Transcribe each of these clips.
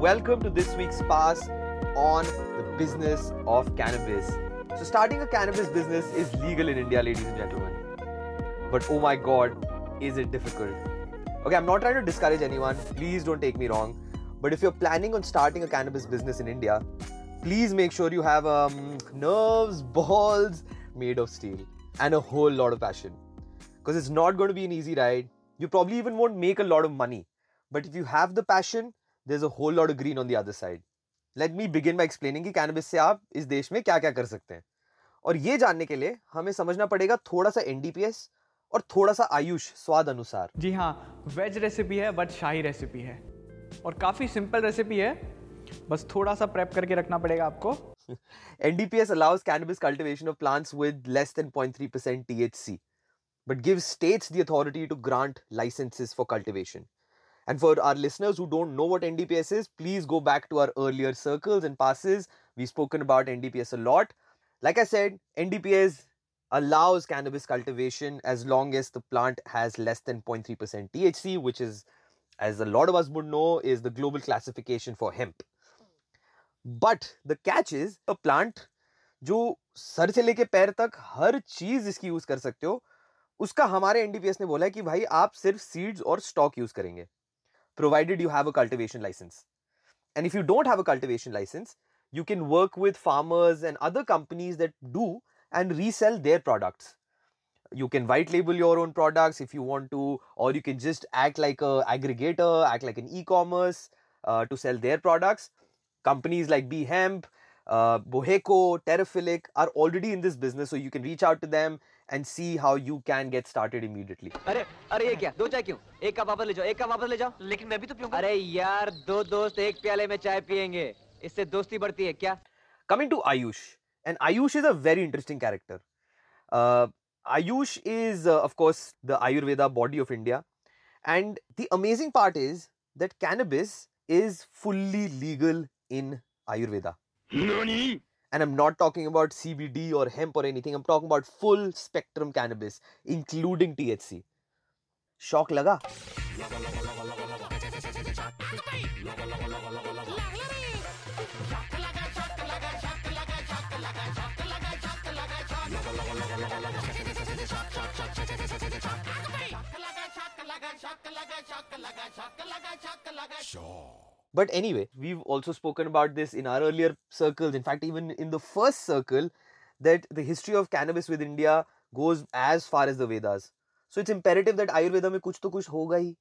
welcome to this week's pass on the business of cannabis. So, starting a cannabis business is legal in India, ladies and gentlemen. But oh my god, is it difficult? Okay, I'm not trying to discourage anyone, please don't take me wrong. But if you're planning on starting a cannabis business in India, please make sure you have um, nerves, balls made of steel, and a whole lot of passion. Because it's not going to be an easy ride. You probably even won't make a lot of money. But if you have the passion, there's a whole lot of green on the other side. Let me begin by explaining कि cannabis से आप इस देश में क्या क्या कर सकते हैं और ये जानने के लिए हमें समझना पड़ेगा थोड़ा सा एनडीपीएस और थोड़ा सा आयुष स्वाद अनुसार जी हाँ वेज रेसिपी है बट शाही रेसिपी है और काफ़ी सिंपल रेसिपी है बस थोड़ा सा प्रेप करके रखना पड़ेगा आपको NDPS allows cannabis cultivation of plants with less than 0.3% THC, but gives states the authority to grant licenses for cultivation. And for our listeners who don't know what NDPS is, please go back to our earlier circles and passes. We've spoken about NDPS a lot. Like I said, NDPS allows cannabis cultivation as long as the plant has less than 0.3% THC, which is, as a lot of us would know, is the global classification for hemp. But the catch is a plant जो सर से लेके पैर तक हर चीज इसकी use कर सकते हो उसका हमारे एनडीपीएस ने बोला है कि भाई आप सिर्फ सीड्स और स्टॉक यूज करेंगे provided you have a cultivation license. And if you don't have a cultivation license, you can work with farmers and other companies that do and resell their products. You can white label your own products if you want to, or you can just act like a aggregator, act like an e-commerce uh, to sell their products. Companies like Behemp, Hemp, uh, Boheco, Terraphilic are already in this business, so you can reach out to them and see how you can get started immediately. अरे अरे ये क्या दो चाय क्यों एक cup वापस ले जाओ एक कप वापस ले जाओ लेकिन मैं भी तो पीऊंगा अरे यार दो दोस्त एक प्याले में चाय पियेंगे इससे दोस्ती बढ़ती है क्या Coming to Ayush, and Ayush is a very interesting character. Uh, Ayush is, uh, of course, the Ayurveda body of India, and the amazing part is that cannabis is fully legal in Ayurveda. and I'm not talking about CBD or hemp or anything. I'm talking about full spectrum cannabis, including THC. Shock laga? But anyway, we've also spoken about this in our earlier circles. In fact, even in the first circle, that the history of cannabis with India goes as far as the Vedas. So it's imperative that Ayurveda mein kuch to kuch hoga hi.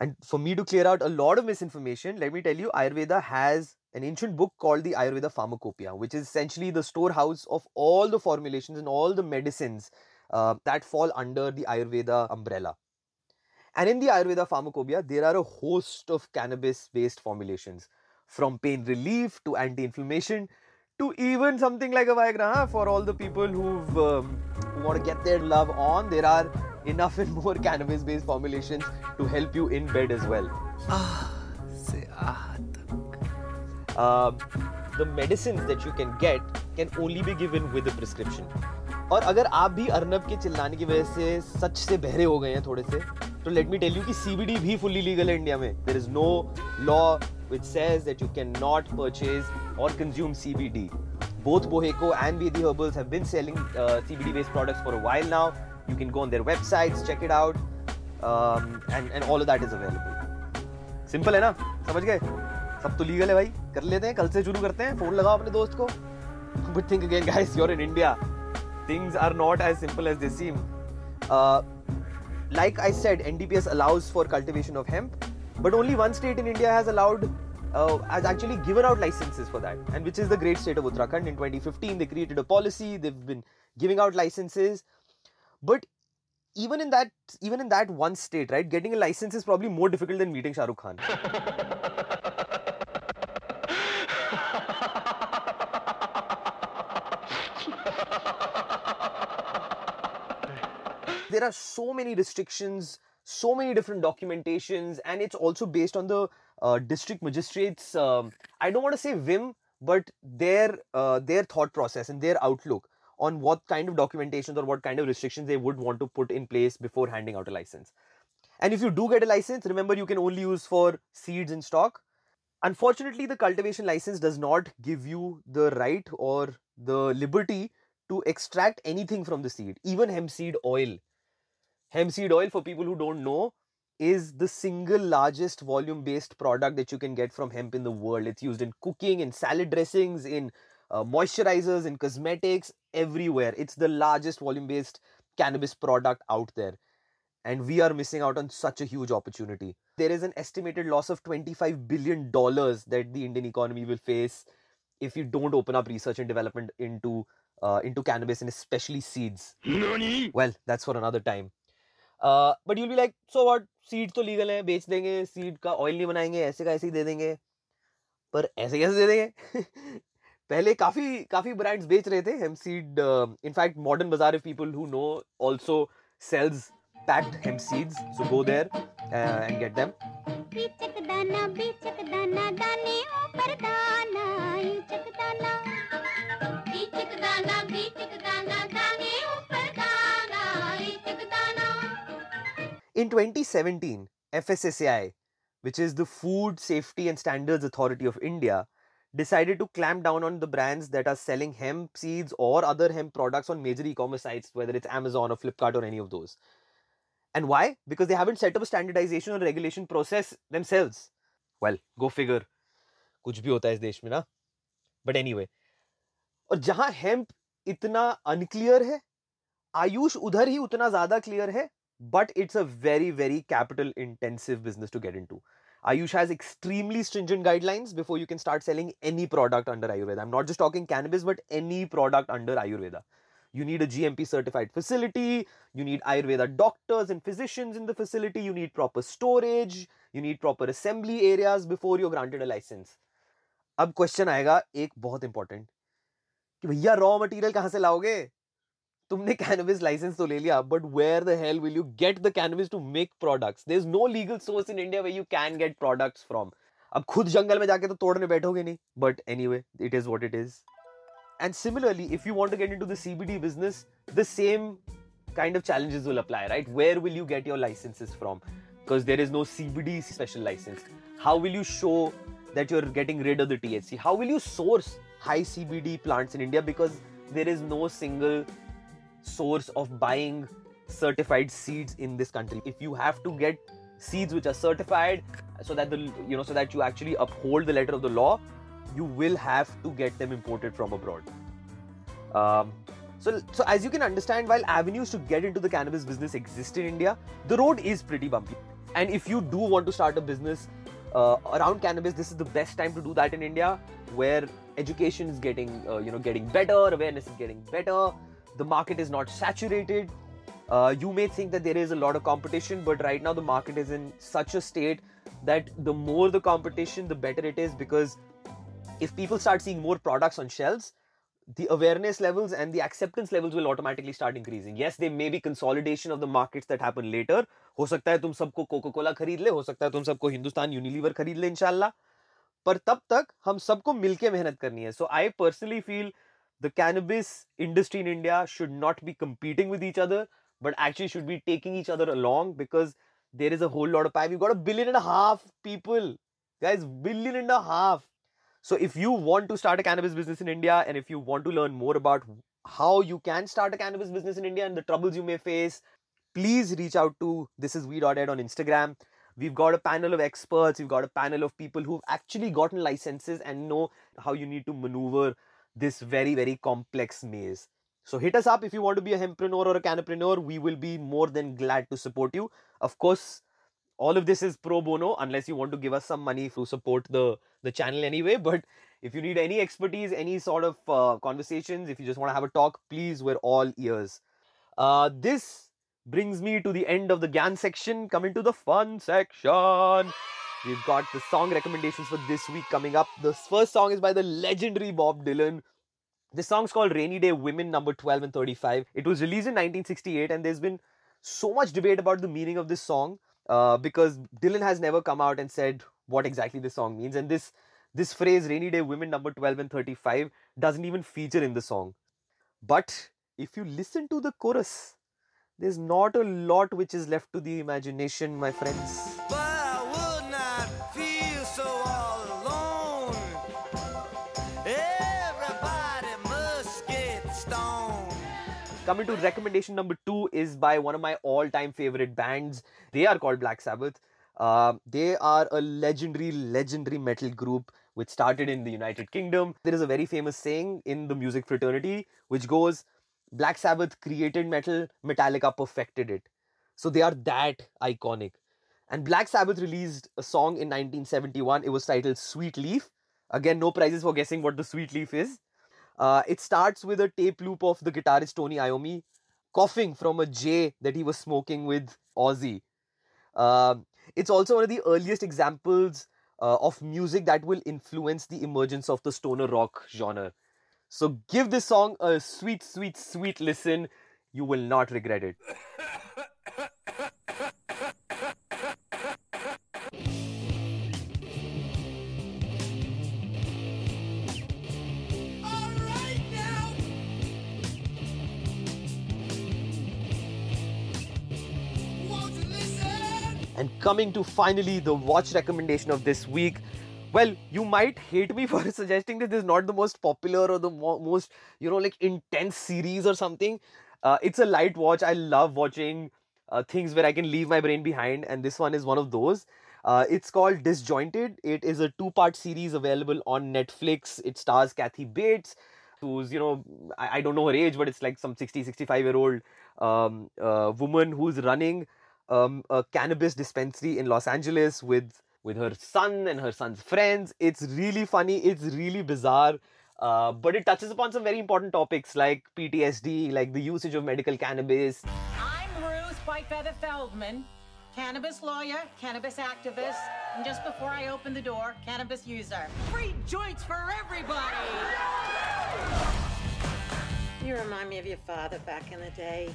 And for me to clear out a lot of misinformation, let me tell you, Ayurveda has an ancient book called the Ayurveda Pharmacopoeia, which is essentially the storehouse of all the formulations and all the medicines uh, that fall under the Ayurveda umbrella. And in the Ayurveda Pharmacopoeia, there are a host of cannabis based formulations from pain relief to anti inflammation to even something like a Viagra. huh? For all the people who've, um, who want to get their love on, there are enough and more cannabis based formulations to help you in bed as well. Um, the medicines that you can get can only be given with a prescription. और अगर आप भी अर्नब के चिल्लाने की वजह से सच से बहरे हो गए हैं थोड़े से तो लेट मी टेल यू कि सीबीडी भी फुल्ली लीगल है इंडिया में there is no law which says that you cannot purchase or consume CBD. Both Boheco and Vedi Herbals have been selling uh, CBD based products for a while now. You can go on their websites, check it out, um, and, and all of that is available. Simple है ना समझ गए सब तो legal है भाई कर लेते हैं कल से शुरू करते हैं फ़ोन लगाओ अपने दोस्त को but think again guys you are in India things are not as simple as they seem. Like I said, NDPS allows for cultivation of hemp, but only one state in India has allowed, uh, has actually given out licenses for that, and which is the great state of Uttarakhand. In 2015, they created a policy. They've been giving out licenses, but even in that, even in that one state, right, getting a license is probably more difficult than meeting Shah Rukh Khan. there are so many restrictions so many different documentations and it's also based on the uh, district magistrates um, i don't want to say whim but their uh, their thought process and their outlook on what kind of documentations or what kind of restrictions they would want to put in place before handing out a license and if you do get a license remember you can only use for seeds in stock Unfortunately, the cultivation license does not give you the right or the liberty to extract anything from the seed, even hemp seed oil. Hemp seed oil, for people who don't know, is the single largest volume based product that you can get from hemp in the world. It's used in cooking, in salad dressings, in uh, moisturizers, in cosmetics, everywhere. It's the largest volume based cannabis product out there. And we are missing out on such a huge opportunity. There is an estimated loss of $25 billion that the Indian economy will face if you don't open up research and development into uh, into cannabis and especially seeds. NANI? Well, that's for another time. Uh, but you'll be like, so what? Seed तो legal है बेच देंगे seed का oil नहीं बनाएँगे ऐसे का ऐसे ही दे देंगे। पर ऐसे कैसे दे देंगे? पहले काफ़ी काफ़ी ब्रांड्स बेच रहे थे hemp seed in fact modern Bazaar if people who know also sells packed hemp seeds so go there and get them बीचक In 2017, FSSAI, which is the Food Safety and Standards Authority of India, decided to clamp down on the brands that are selling hemp seeds or other hemp products on major e-commerce sites, whether it's Amazon or Flipkart or any of those. And why? Because they haven't set up a standardization or regulation process themselves. Well, go figure. कुछ भी होता है इस देश में ना but any anyway, और जहां हेम्प इतना अनक्लियर है आयुष उधर ही उतना ज्यादा क्लियर है but it's a very very capital intensive business to get into ayush has extremely stringent guidelines before you can start selling any product under ayurveda i'm not just talking cannabis but any product under ayurveda you need a gmp certified facility you need ayurveda doctors and physicians in the facility you need proper storage you need proper assembly areas before you're granted a license अब question आएगा एक बहुत important कि भैया raw material कहां से लाओगे तुमने कैनबिस लाइसेंस तो ले लिया but where the hell will you get the cannabis to make products there is no legal source in India where you can get products from अब खुद जंगल में जाके तो तोड़ने बैठोगे नहीं but anyway it is what it is and similarly if you want to get into the CBD business the same kind of challenges will apply right where will you get your licenses from because there is no cbd special license how will you show that you're getting rid of the thc how will you source high cbd plants in india because there is no single source of buying certified seeds in this country. If you have to get seeds which are certified so that the you know so that you actually uphold the letter of the law you will have to get them imported from abroad. Um, so, so as you can understand while avenues to get into the cannabis business exist in india the road is pretty bumpy. And if you do want to start a business uh, around cannabis this is the best time to do that in india where education is getting uh, you know getting better awareness is getting better the market is not saturated. Uh, you may think that there is a lot of competition, but right now the market is in such a state that the more the competition, the better it is because if people start seeing more products on shelves, the awareness levels and the acceptance levels will automatically start increasing. Yes, there may be consolidation of the markets that happen later. हो सकता है तुम सबको cocoa Cola खरीद ले हो सकता है तुम सबको हिंदुस्तान यूनिलीवर खरीद ले इंशाल्लाह पर तब तक हम सबको मिलके मेहनत करनी है सो I personally feel the cannabis industry in India should not be competing with each other, but actually should be taking each other along because there is a whole lot of pie. We've got a billion and a half people, guys, billion and a half. So if you want to start a cannabis business in India and if you want to learn more about how you can start a cannabis business in India and the troubles you may face, please reach out to this is we.ed on Instagram. We've got a panel of experts, we've got a panel of people who've actually gotten licenses and know how you need to maneuver this very, very complex maze. So hit us up if you want to be a hempreneur or a cannapreneur. We will be more than glad to support you. Of course, all of this is pro bono unless you want to give us some money to support the, the channel anyway. But if you need any expertise, any sort of uh, conversations, if you just want to have a talk, please, we're all ears. Uh, this brings me to the end of the GAN section. Coming to the fun section. We've got the song recommendations for this week coming up. The first song is by the legendary Bob Dylan. This song's called Rainy Day Women, number 12 and 35. It was released in 1968, and there's been so much debate about the meaning of this song uh, because Dylan has never come out and said what exactly this song means. And this this phrase, Rainy Day Women, number 12 and 35, doesn't even feature in the song. But if you listen to the chorus, there's not a lot which is left to the imagination, my friends. Coming to recommendation number two is by one of my all-time favorite bands. They are called Black Sabbath. Uh, they are a legendary, legendary metal group which started in the United Kingdom. There is a very famous saying in the music fraternity which goes, Black Sabbath created metal, Metallica perfected it. So they are that iconic. And Black Sabbath released a song in 1971. It was titled Sweet Leaf. Again, no prizes for guessing what the Sweet Leaf is. Uh, it starts with a tape loop of the guitarist Tony Iommi coughing from a J that he was smoking with Ozzy. Uh, it's also one of the earliest examples uh, of music that will influence the emergence of the stoner rock genre. So give this song a sweet, sweet, sweet listen. You will not regret it. coming to finally the watch recommendation of this week. Well, you might hate me for suggesting that this is not the most popular or the mo- most, you know, like intense series or something. Uh, it's a light watch. I love watching uh, things where I can leave my brain behind, and this one is one of those. Uh, it's called Disjointed. It is a two part series available on Netflix. It stars Kathy Bates, who's, you know, I, I don't know her age, but it's like some 60, 65 year old um, uh, woman who's running um, a cannabis dispensary in Los Angeles with with her son and her son's friends. It's really funny. It's really bizarre. Uh, but it touches upon some very important topics like PTSD, like the usage of medical cannabis. I'm Ruth Whitefeather Feldman, cannabis lawyer, cannabis activist, and just before I open the door, cannabis user. Free joints for everybody! You remind me of your father back in the day.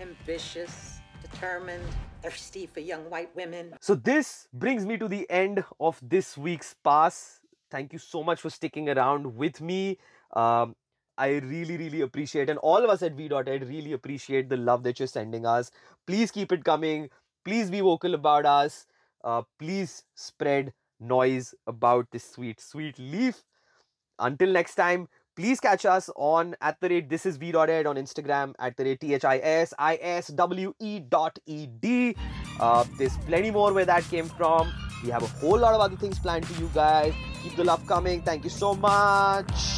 Ambitious, determined, thirsty for young white women. So, this brings me to the end of this week's pass. Thank you so much for sticking around with me. Um, I really, really appreciate, and all of us at We.ed really appreciate the love that you're sending us. Please keep it coming. Please be vocal about us. Uh, please spread noise about this sweet, sweet leaf. Until next time, please catch us on at the rate this is we.ed on Instagram at the rate T-H-I-S-I-S-W-E dot E-D. Uh, there's plenty more where that came from. We have a whole lot of other things planned for you guys. Keep the love coming. Thank you so much.